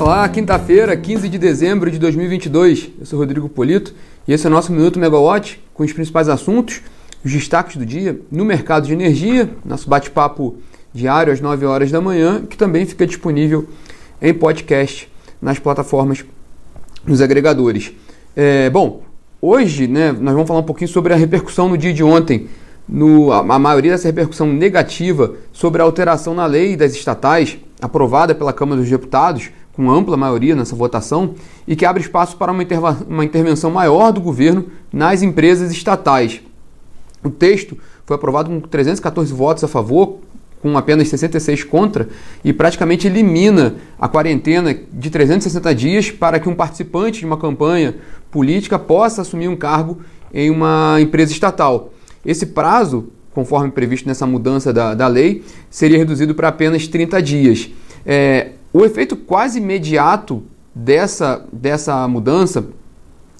Olá, quinta-feira, 15 de dezembro de 2022. Eu sou Rodrigo Polito e esse é o nosso Minuto Megawatt com os principais assuntos, os destaques do dia no mercado de energia, nosso bate-papo diário às 9 horas da manhã, que também fica disponível em podcast nas plataformas, nos agregadores. É, bom, hoje né, nós vamos falar um pouquinho sobre a repercussão no dia de ontem, no, a, a maioria dessa repercussão negativa sobre a alteração na lei das estatais aprovada pela Câmara dos Deputados com ampla maioria nessa votação e que abre espaço para uma, uma intervenção maior do governo nas empresas estatais. O texto foi aprovado com 314 votos a favor, com apenas 66 contra, e praticamente elimina a quarentena de 360 dias para que um participante de uma campanha política possa assumir um cargo em uma empresa estatal. Esse prazo, conforme previsto nessa mudança da, da lei, seria reduzido para apenas 30 dias. É, o efeito quase imediato dessa, dessa mudança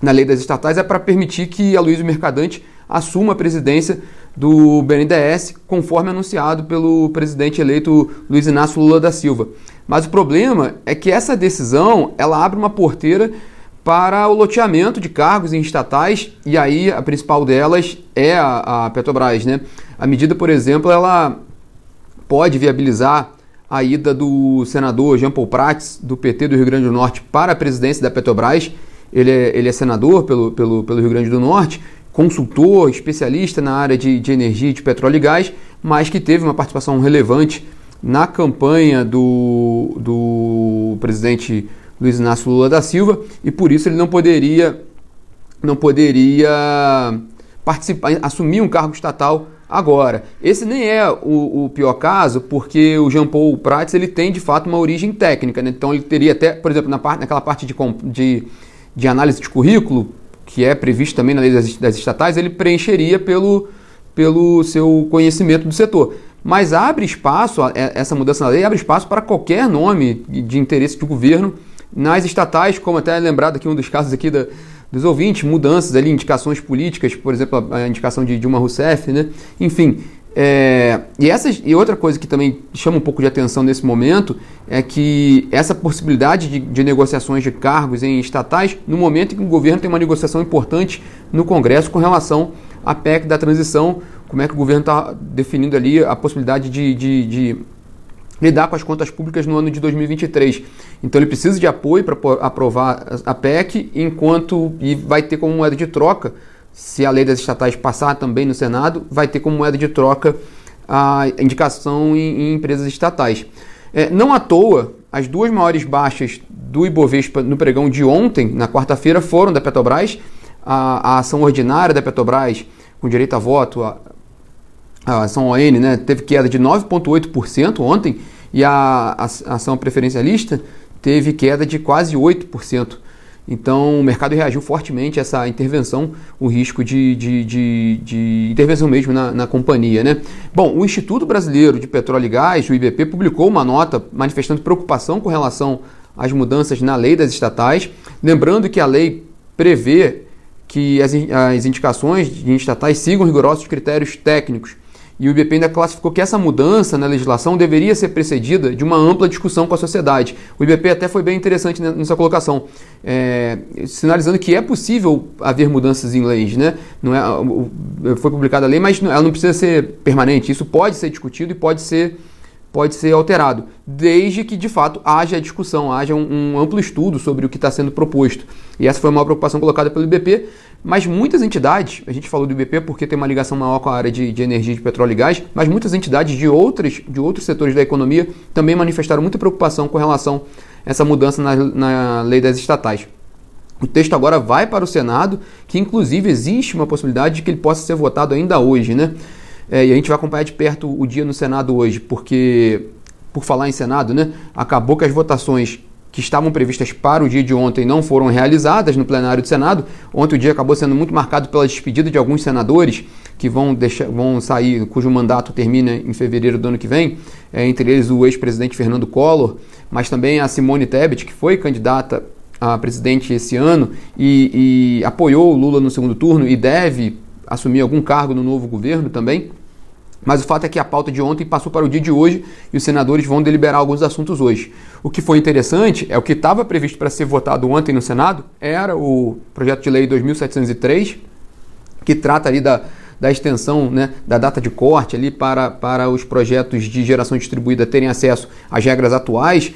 na lei das estatais é para permitir que a Luiz Mercadante assuma a presidência do BNDES, conforme anunciado pelo presidente eleito Luiz Inácio Lula da Silva. Mas o problema é que essa decisão ela abre uma porteira para o loteamento de cargos em estatais, e aí a principal delas é a, a Petrobras. Né? A medida, por exemplo, ela pode viabilizar a ida do senador Jean Paul Prats, do PT do Rio Grande do Norte, para a presidência da Petrobras. Ele é, ele é senador pelo, pelo, pelo Rio Grande do Norte, consultor, especialista na área de, de energia, de petróleo e gás, mas que teve uma participação relevante na campanha do, do presidente Luiz Inácio Lula da Silva e por isso ele não poderia não poderia participar, assumir um cargo estatal Agora, esse nem é o, o, pior caso, porque o Jean Paul Prats ele tem de fato uma origem técnica, né? então ele teria até, por exemplo, na parte, naquela parte de, de, de análise de currículo, que é previsto também na lei das, das estatais, ele preencheria pelo, pelo seu conhecimento do setor. Mas abre espaço, é, essa mudança na lei abre espaço para qualquer nome de interesse de governo nas estatais, como até é lembrado aqui um dos casos aqui da, dos ouvintes, mudanças ali, indicações políticas, por exemplo, a indicação de Dilma Rousseff, né? Enfim, é, e, essas, e outra coisa que também chama um pouco de atenção nesse momento é que essa possibilidade de, de, negociações de cargos em estatais, no momento em que o governo tem uma negociação importante no Congresso com relação à PEC da transição, como é que o governo está definindo ali a possibilidade de, de, de lidar com as contas públicas no ano de 2023. Então ele precisa de apoio para aprovar a PEC, enquanto e vai ter como moeda de troca, se a lei das estatais passar também no Senado, vai ter como moeda de troca a indicação em, em empresas estatais. É, não à toa, as duas maiores baixas do Ibovespa no pregão de ontem, na quarta-feira, foram da Petrobras, a, a ação ordinária da Petrobras, com direito a voto, a, a ação ON né, teve queda de 9,8% ontem e a, a, ação preferencialista teve queda de quase 8%. Então o mercado reagiu fortemente a essa intervenção, o risco de, de, de, de intervenção mesmo na, na, companhia. Né? Bom, o Instituto Brasileiro de Petróleo e Gás, o IBP, publicou uma nota manifestando preocupação com relação às mudanças na lei das estatais, lembrando que a lei prevê que as, as indicações de estatais sigam rigorosos critérios técnicos e o IBP ainda classificou que essa mudança na legislação deveria ser precedida de uma ampla discussão com a sociedade. O IBP até foi bem interessante nessa colocação, é, sinalizando que é possível haver mudanças em leis. Né? Não é, foi publicada a lei, mas ela não precisa ser permanente. Isso pode ser discutido e pode ser pode ser alterado, desde que de fato haja discussão, haja um, um amplo estudo sobre o que está sendo proposto. E essa foi uma preocupação colocada pelo IBP, mas muitas entidades, a gente falou do IBP porque tem uma ligação maior com a área de, de energia, de petróleo e gás, mas muitas entidades de, outras, de outros setores da economia também manifestaram muita preocupação com relação a essa mudança na, na lei das estatais. O texto agora vai para o Senado, que inclusive existe uma possibilidade de que ele possa ser votado ainda hoje, né? É, e a gente vai acompanhar de perto o dia no Senado hoje, porque, por falar em Senado, né, acabou que as votações que estavam previstas para o dia de ontem não foram realizadas no plenário do Senado. Ontem o dia acabou sendo muito marcado pela despedida de alguns senadores que vão, deixar, vão sair, cujo mandato termina em fevereiro do ano que vem, é, entre eles o ex-presidente Fernando Collor, mas também a Simone Tebet, que foi candidata a presidente esse ano e, e apoiou o Lula no segundo turno e deve assumir algum cargo no novo governo também. Mas o fato é que a pauta de ontem passou para o dia de hoje e os senadores vão deliberar alguns assuntos hoje. O que foi interessante é o que estava previsto para ser votado ontem no Senado era o projeto de lei 2703, que trata ali da, da extensão né, da data de corte ali para, para os projetos de geração distribuída terem acesso às regras atuais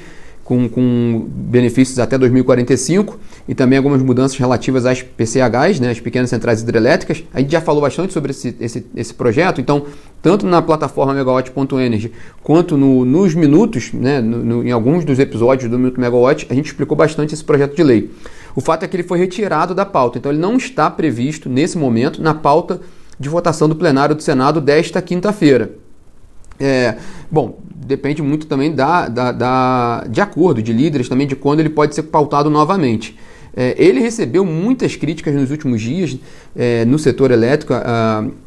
com, com benefícios até 2045 e também algumas mudanças relativas às PCHs, né, as pequenas centrais hidrelétricas. A gente já falou bastante sobre esse, esse, esse projeto, então, tanto na plataforma megawatt.energy quanto no, nos minutos, né, no, no, em alguns dos episódios do Minuto Megawatt, a gente explicou bastante esse projeto de lei. O fato é que ele foi retirado da pauta, então ele não está previsto nesse momento na pauta de votação do plenário do Senado desta quinta-feira. É, bom, depende muito também da, da, da, de acordo de líderes, também de quando ele pode ser pautado novamente. É, ele recebeu muitas críticas nos últimos dias é, no setor elétrico.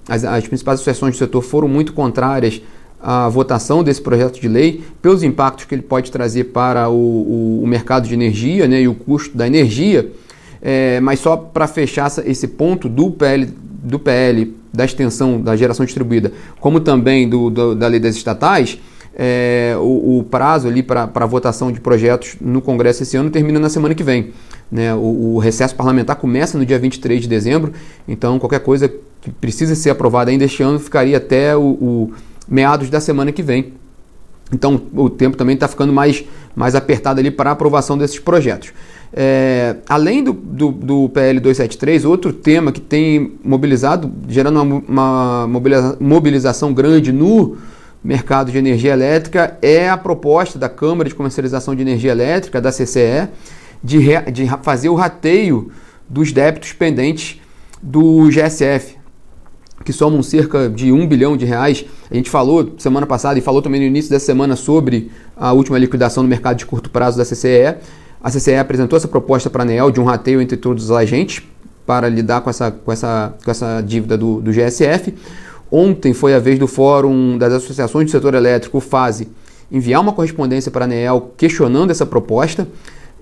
as, as, principais associações do setor foram muito contrárias à votação desse projeto de lei, pelos impactos que ele pode trazer para o, o, o mercado de energia né, e o custo da energia. É, mas só para fechar esse ponto do PL, do PL da extensão da geração distribuída, como também do, do da lei das estatais, é, o, o, prazo ali para votação de projetos no Congresso esse ano termina na semana que vem. Né? O, o, recesso parlamentar começa no dia 23 de dezembro, então qualquer coisa que precisa ser aprovada ainda este ano ficaria até o, o meados da semana que vem. Então o tempo também está ficando mais, mais apertado ali para a aprovação desses projetos. É, além do, do, do, PL 273, outro tema que tem mobilizado, gerando uma, uma mobilização grande no mercado de energia elétrica, é a proposta da Câmara de Comercialização de Energia Elétrica, da CCE, de, re, de fazer o rateio dos débitos pendentes do GSF, que somam cerca de um bilhão de reais. A gente falou semana passada e falou também no início dessa semana sobre a última liquidação no mercado de curto prazo da CCE. A CCE apresentou essa proposta para a ANEEL de um rateio entre todos os agentes para lidar com essa, com essa, com essa dívida do, do GSF. Ontem foi a vez do Fórum das Associações do Setor Elétrico, FASE, enviar uma correspondência para a ANEEL questionando essa proposta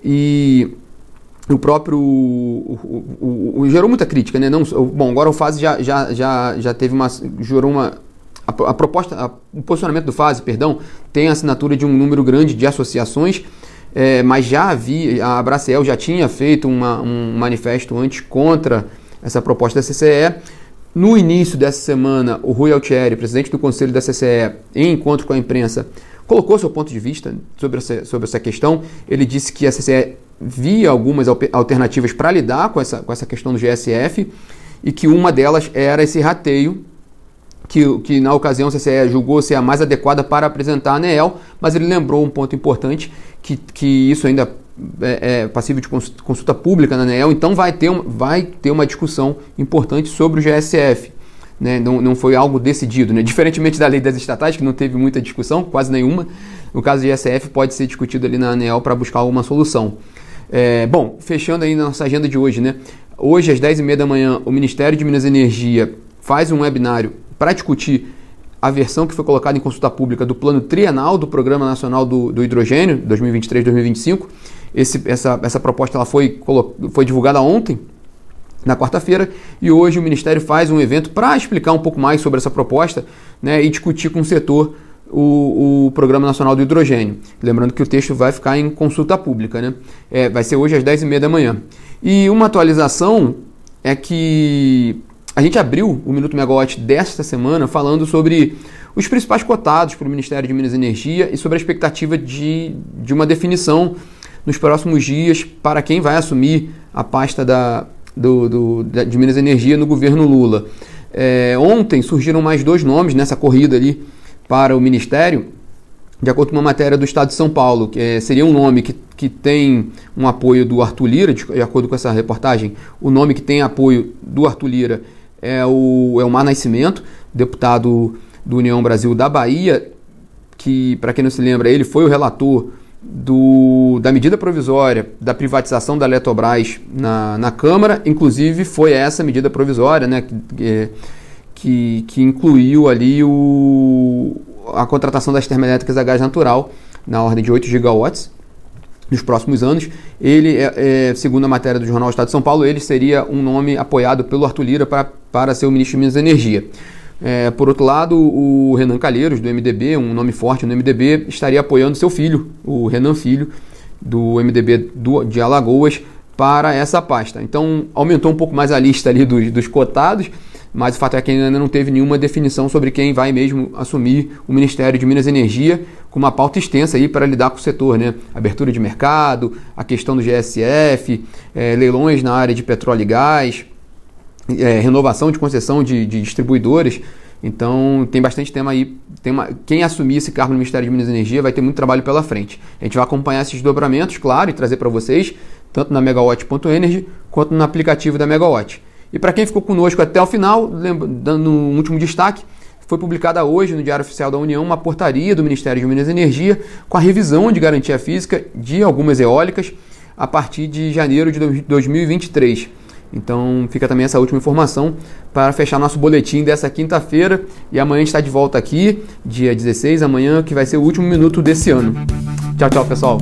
e o próprio o, o, o, gerou muita crítica, né? Não, bom, agora o FASE já, já, já, já teve uma gerou uma a, a proposta, a, o posicionamento do FASE, perdão, tem a assinatura de um número grande de associações é, mas já havia, a Bracel já tinha feito uma, um manifesto antes contra essa proposta da CCE. No início dessa semana, o Rui Altieri, presidente do Conselho da CCE, em encontro com a imprensa, colocou seu ponto de vista sobre essa, sobre essa questão. Ele disse que a CCE via algumas alternativas para lidar com essa, com essa questão do GSF e que uma delas era esse rateio que, que na ocasião o CCE julgou ser a mais adequada para apresentar a ANEEL, mas ele lembrou um ponto importante, que, que isso ainda é, é passível de consulta pública na ANEEL, então vai ter, vai ter uma discussão importante sobre o GSF. Né? Não, não foi algo decidido. Né? Diferentemente da lei das estatais, que não teve muita discussão, quase nenhuma, no caso do GSF pode ser discutido ali na ANEEL para buscar alguma solução. É, bom, fechando aí nossa agenda de hoje, né? Hoje, às 10h30 da manhã, o Ministério de Minas e Energia faz um webinário para discutir a versão que foi colocada em consulta pública do plano trienal do Programa Nacional do, do Hidrogênio, 2023-2025. Essa, essa proposta ela foi, foi divulgada ontem, na quarta-feira, e hoje o Ministério faz um evento para explicar um pouco mais sobre essa proposta né, e discutir com o setor o, o, Programa Nacional do Hidrogênio. Lembrando que o texto vai ficar em consulta pública, né? É, vai ser hoje às 10h30 da manhã. E uma atualização é que a gente abriu o Minuto Megawatt desta semana falando sobre os principais cotados para o Ministério de Minas e Energia e sobre a expectativa de, de uma definição nos próximos dias para quem vai assumir a pasta da, do, do, de Minas e Energia no governo Lula. É, ontem surgiram mais dois nomes nessa corrida ali para o Ministério, de acordo com uma matéria do Estado de São Paulo, que é, seria um nome que, que tem um apoio do Arthur Lira, de, de acordo com essa reportagem, o nome que tem apoio do Arthur Lira é o Elmar Nascimento, deputado do União Brasil da Bahia, que, para quem não se lembra, ele foi o relator do, da medida provisória da privatização da Eletrobras na, na Câmara, inclusive foi essa medida provisória né, que, que, que incluiu ali o, a contratação das termoelétricas a gás natural na ordem de 8 gigawatts nos próximos anos. Ele, é, é, segundo a matéria do Jornal Estado de São Paulo, ele seria um nome apoiado pelo Arthur Lira para, para ser o ministro de Minas e Energia. É, por outro lado, o Renan Calheiros, do MDB, um nome forte no MDB, estaria apoiando seu filho, o Renan Filho, do MDB do, de Alagoas, para essa pasta. Então, aumentou um pouco mais a lista ali dos, dos cotados, mas o fato é que ainda não teve nenhuma definição sobre quem vai mesmo assumir o Ministério de Minas e Energia, com uma pauta extensa aí para lidar com o setor, né? Abertura de mercado, a questão do GSF, é, leilões na área de petróleo e gás, é, renovação de concessão de, de distribuidores. Então tem bastante tema aí. Tem uma, quem assumir esse cargo no Ministério de Minas e Energia vai ter muito trabalho pela frente. A gente vai acompanhar esses dobramentos, claro, e trazer para vocês, tanto na Megawatt.energy quanto no aplicativo da Megawatt. E para quem ficou conosco até o final, dando um último destaque, foi publicada hoje no Diário Oficial da União uma portaria do Ministério de Minas e Energia com a revisão de garantia física de algumas eólicas a partir de janeiro de 2023. Então fica também essa última informação para fechar nosso boletim dessa quinta-feira. E amanhã a gente está de volta aqui, dia 16, amanhã, que vai ser o último minuto desse ano. Tchau, tchau, pessoal.